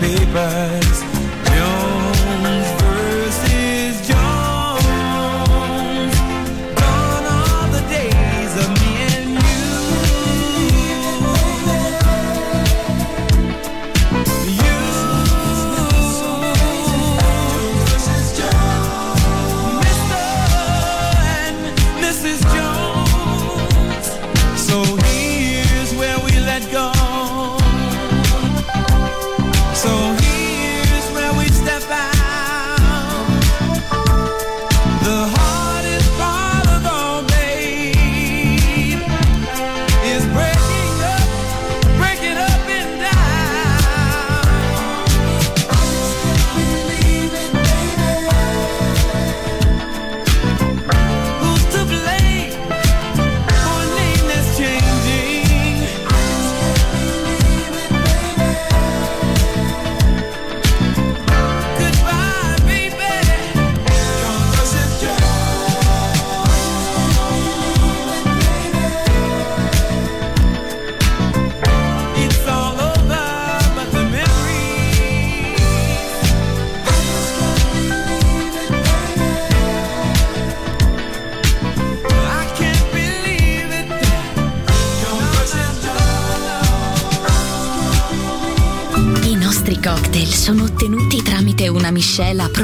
Miscela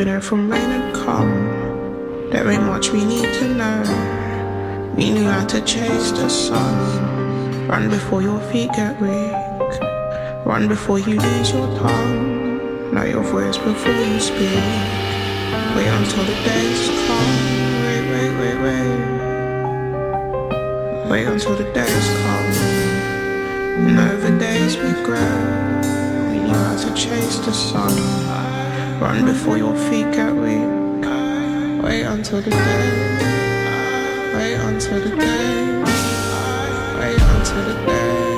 Here from rain and calm. There ain't much we need to know. We knew how to chase the sun. Run before your feet get weak. Run before you lose your tongue. Know your voice before you speak. Wait until the days come. Wait, wait, wait, wait. Wait until the days come. And over days we grow you to chase the sun. Run before your feet get weak. Wait until the day. Wait until the day. Wait until the day.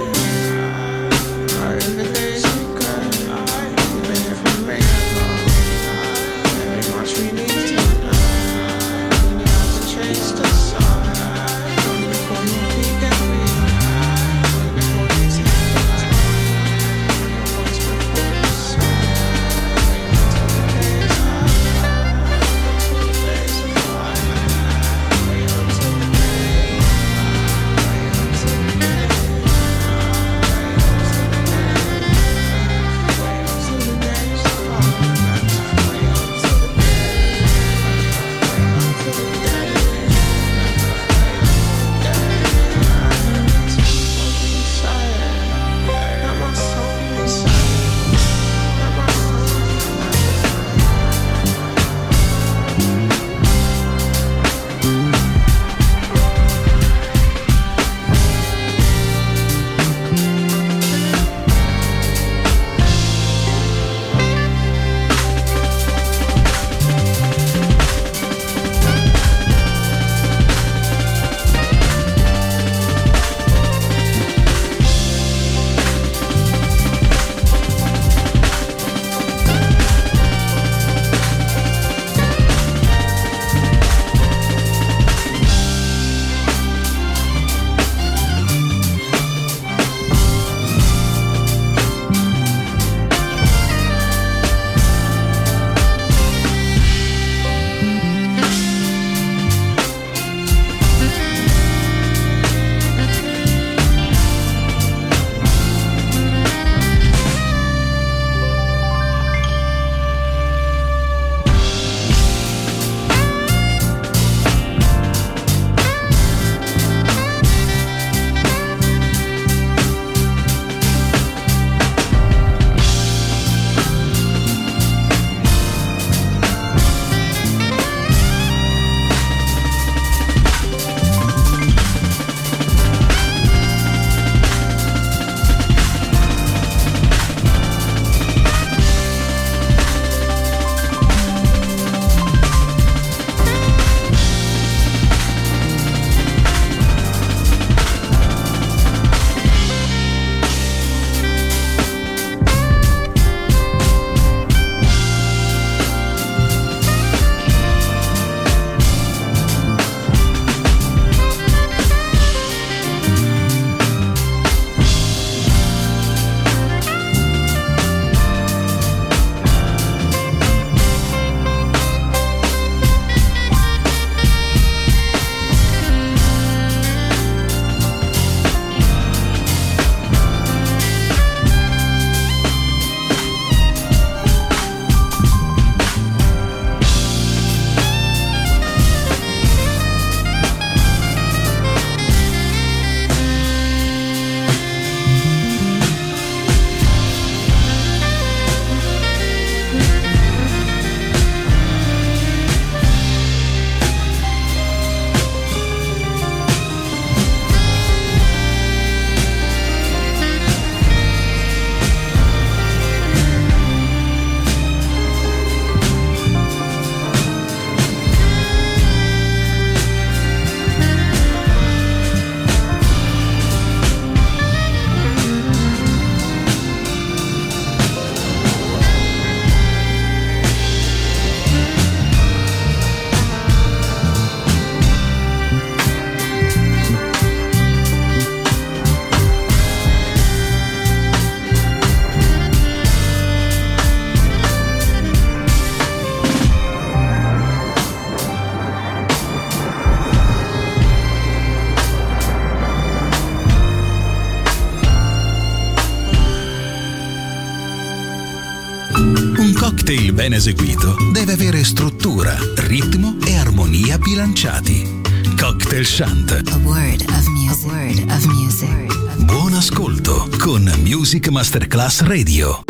Ben eseguito deve avere struttura, ritmo e armonia bilanciati. Cocktail Shant. A word of music. A word of music. Buon ascolto con Music Masterclass Radio.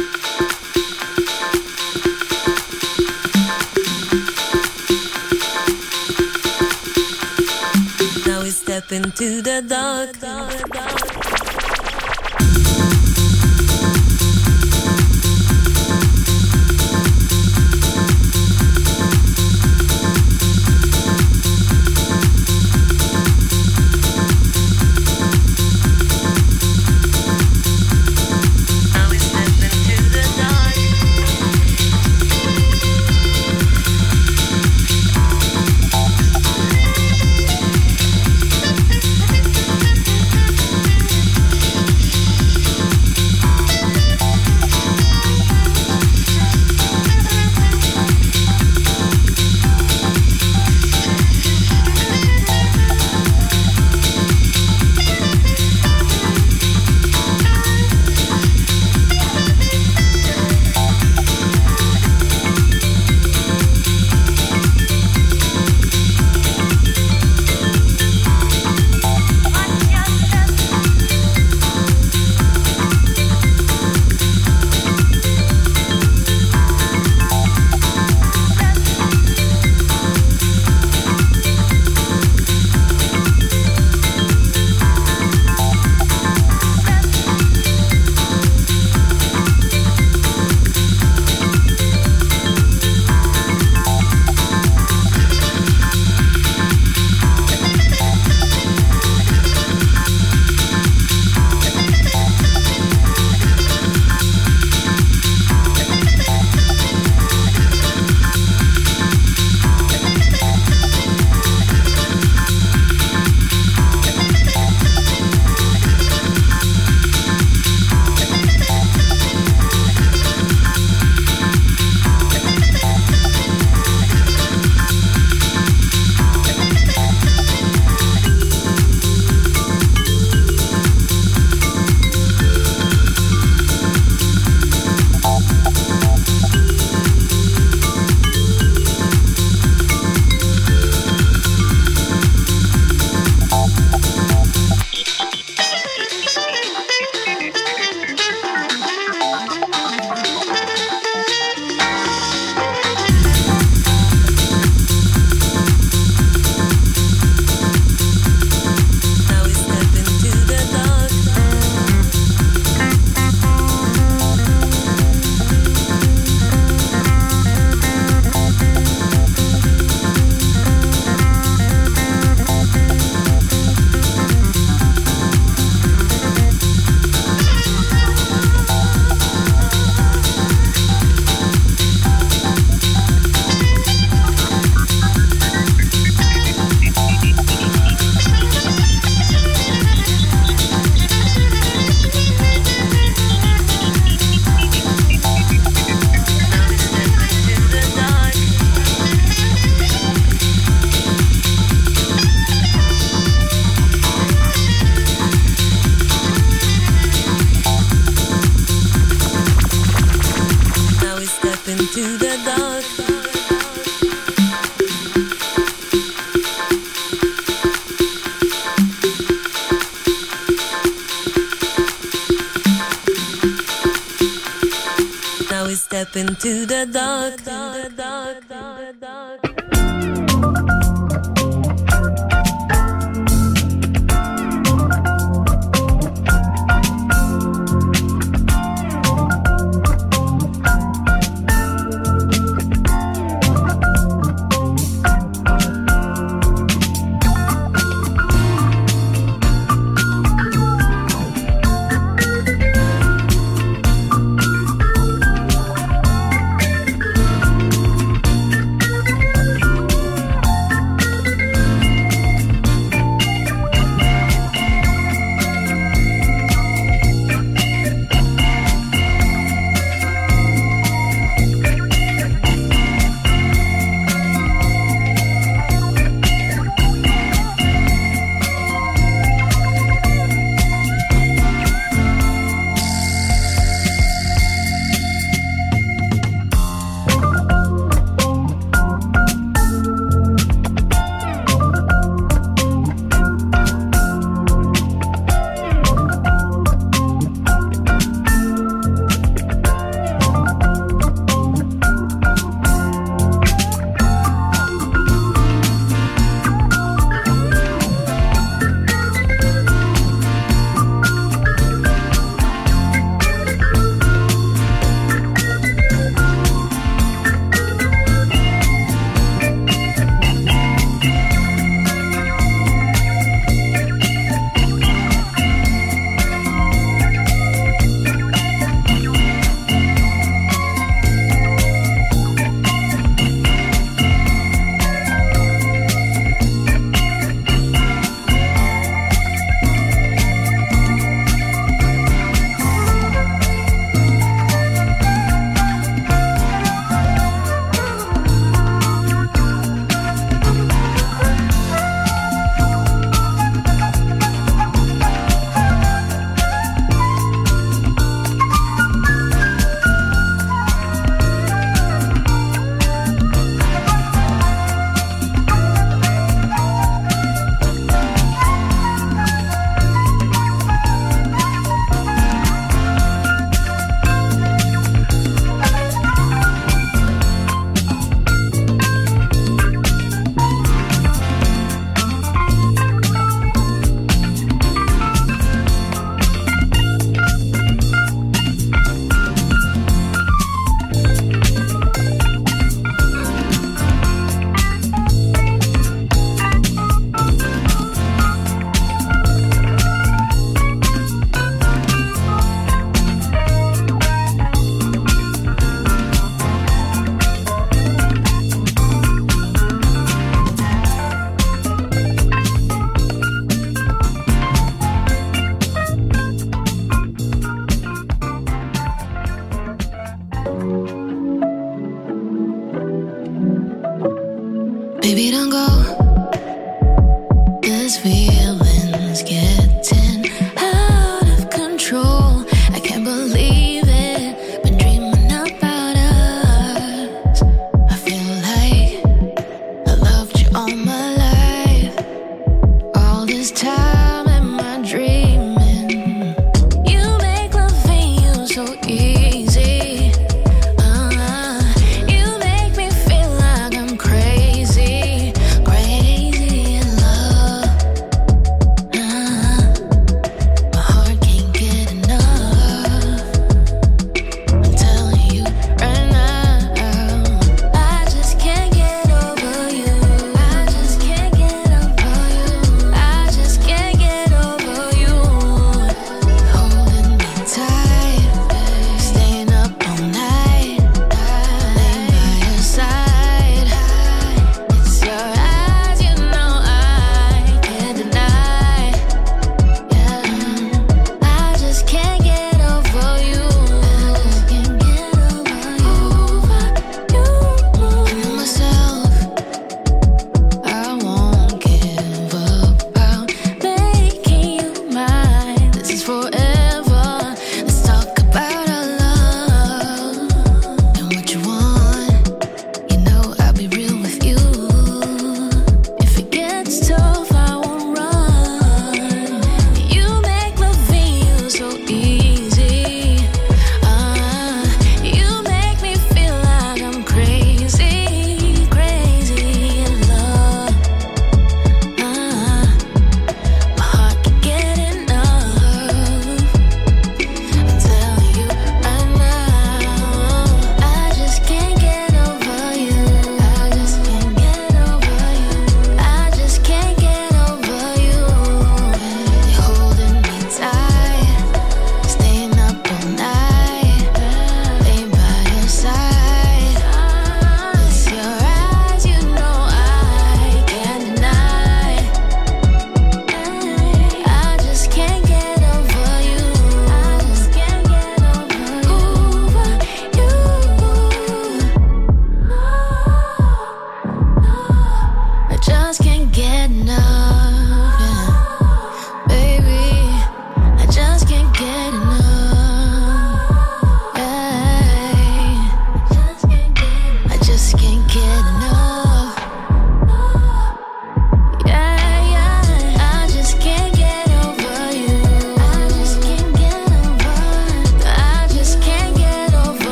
Now we step into the dark. dark, dark.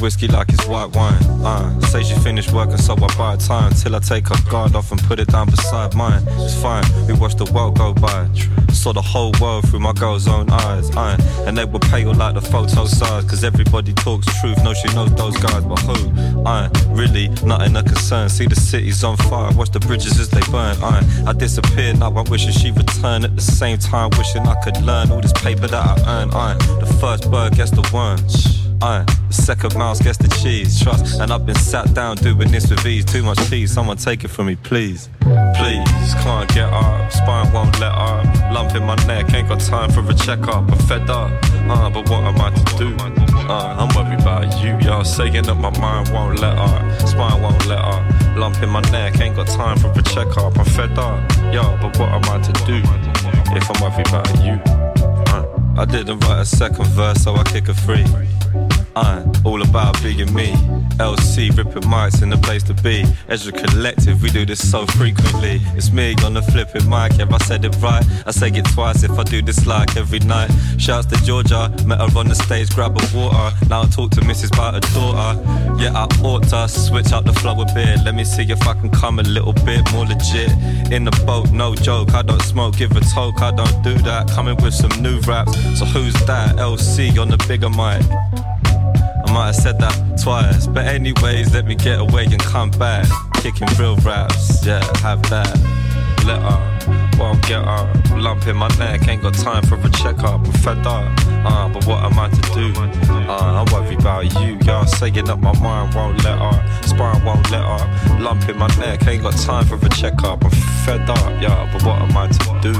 Whiskey like it's white wine. Uh, say she finished working, so I buy time till I take her guard off and put it down beside mine. It's fine, we watch the world go by. Saw the whole world through my girl's own eyes. Uh, and they were pale like the photo size. Cause everybody talks truth, no, she knows those guys, but who? Uh, really, nothing a concern. See the city's on fire, watch the bridges as they burn. Uh, I disappeared, now I'm wishing she returned. At the same time, wishing I could learn all this paper that I earn. Uh, the first bird gets the worm. Uh, second mouse gets the cheese, trust. And I've been sat down doing this with ease. Too much cheese, someone take it from me, please. Please, can't get up, spine won't let up. Lump in my neck, ain't got time for a checkup. I'm fed up, uh, but what am I to do? Uh, I'm worried about you, y'all saying that my mind won't let up, spine won't let up. Lump in my neck, ain't got time for a checkup. I'm fed up, yo, but what am I to do? if I'm worried about you. Uh, I didn't write a second verse, so I kick a free. Uh, all about being me. LC ripping mics in the place to be. Ezra Collective, we do this so frequently. It's me on the flipping mic, yeah, I said it right. I say it twice if I do this like every night. Shouts to Georgia, met her on the stage, grab a water. Now I talk to Mrs. about her daughter. Yeah, I ought to switch up the flow a bit. Let me see if I can come a little bit more legit. In the boat, no joke. I don't smoke, give a toke. I don't do that. Coming with some new raps. So who's that? LC on the bigger mic. Might have said that twice. But anyways, let me get away and come back. Kicking real raps, yeah, have that. Let her, won't get her. Lump in my neck, ain't got time for a checkup. I'm fed up, uh, but what am I to do? Uh, I worry about you, y'all saying up my mind won't let up. Spine won't let up. Lump in my neck, ain't got time for a checkup. I'm fed up, yeah, but what am I to do?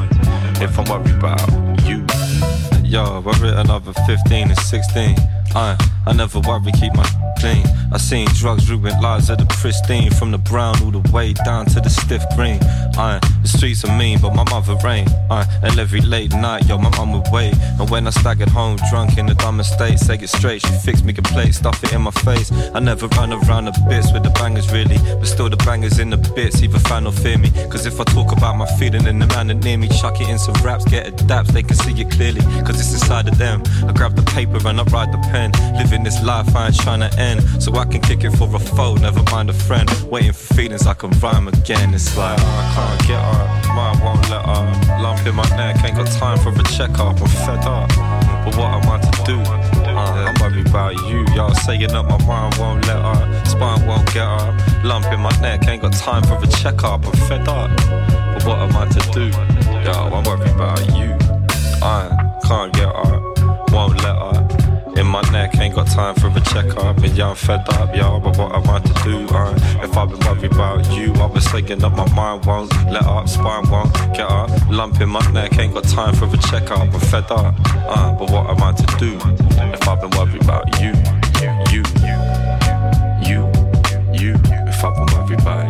If I'm worried about you. Yo, I written another 15 and 16. I, I never worry, keep my clean. I seen drugs ruin lives of the pristine, from the brown all the way down to the stiff green. I, the streets are mean, but my mother ain't. I, uh, and every late night, yo, my mum would wait. And when I staggered home, drunk in the dumbest state, say it straight, she fixed me a plate, stuff it in my face. I never run around the bits with the bangers really, but still the bangers in the bits, either fan or fear me. Cause if I talk about my feeling and the man that near me, chuck it in some raps, get it daps, they can see it clearly. Cause it's inside of them. I grab the paper and I write the pen. Living this life I ain't trying to end. So I can kick it for a foe, never mind a friend. Waiting for feelings I can rhyme again. It's like, oh, I can't get her, mind won't let her. Lump in my neck, ain't got time for a checkup. I'm fed up. But what am I to do? Uh, I'm worried about you. Y'all saying up my mind won't let her. Spine won't get her. Lump in my neck, ain't got time for a checkup. I'm fed up. But what am I to do? Yo, I'm worried about you. I can't get her, won't let her. My neck, ain't got time for a checkup. And yeah, I'm fed up, y'all, but what am I to do? Uh, if I've been worried about you, I've been thinking up my mind won't let up, spine won't get up. Lump in my neck, ain't got time for a checkup. I'm fed up, uh, but what am I to do? If I've been worried about you, you, you, you, you, if I've been worried about you,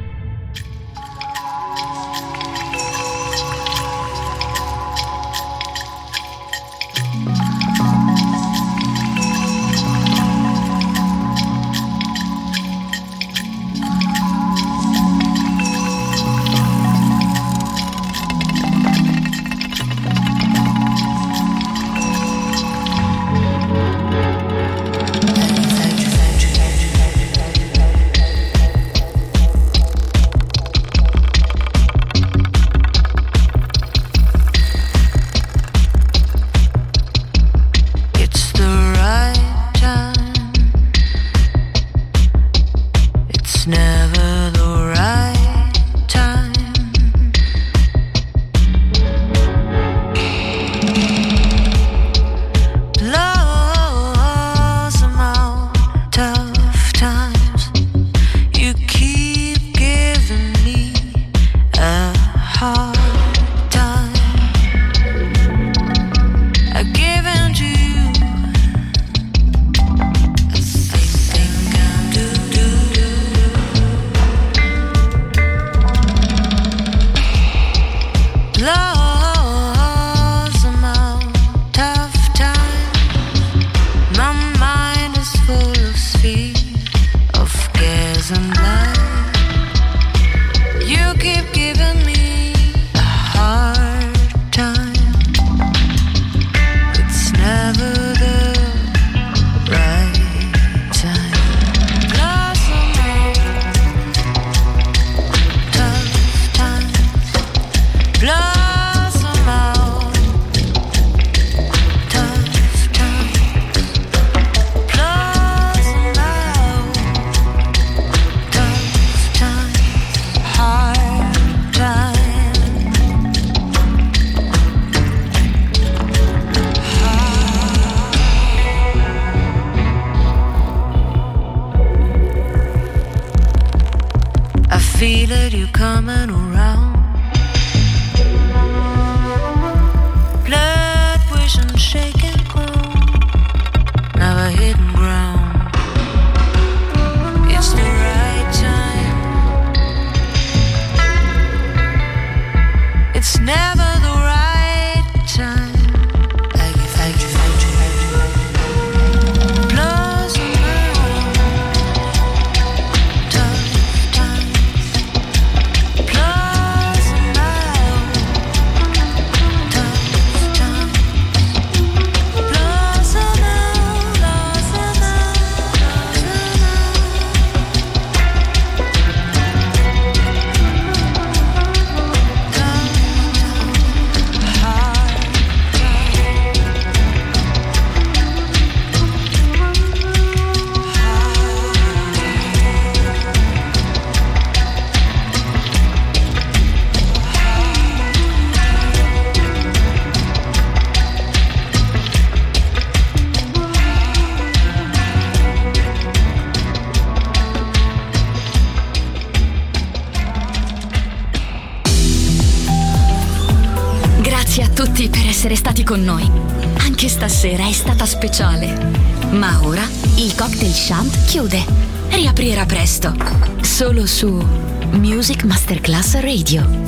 you coming around. Radio.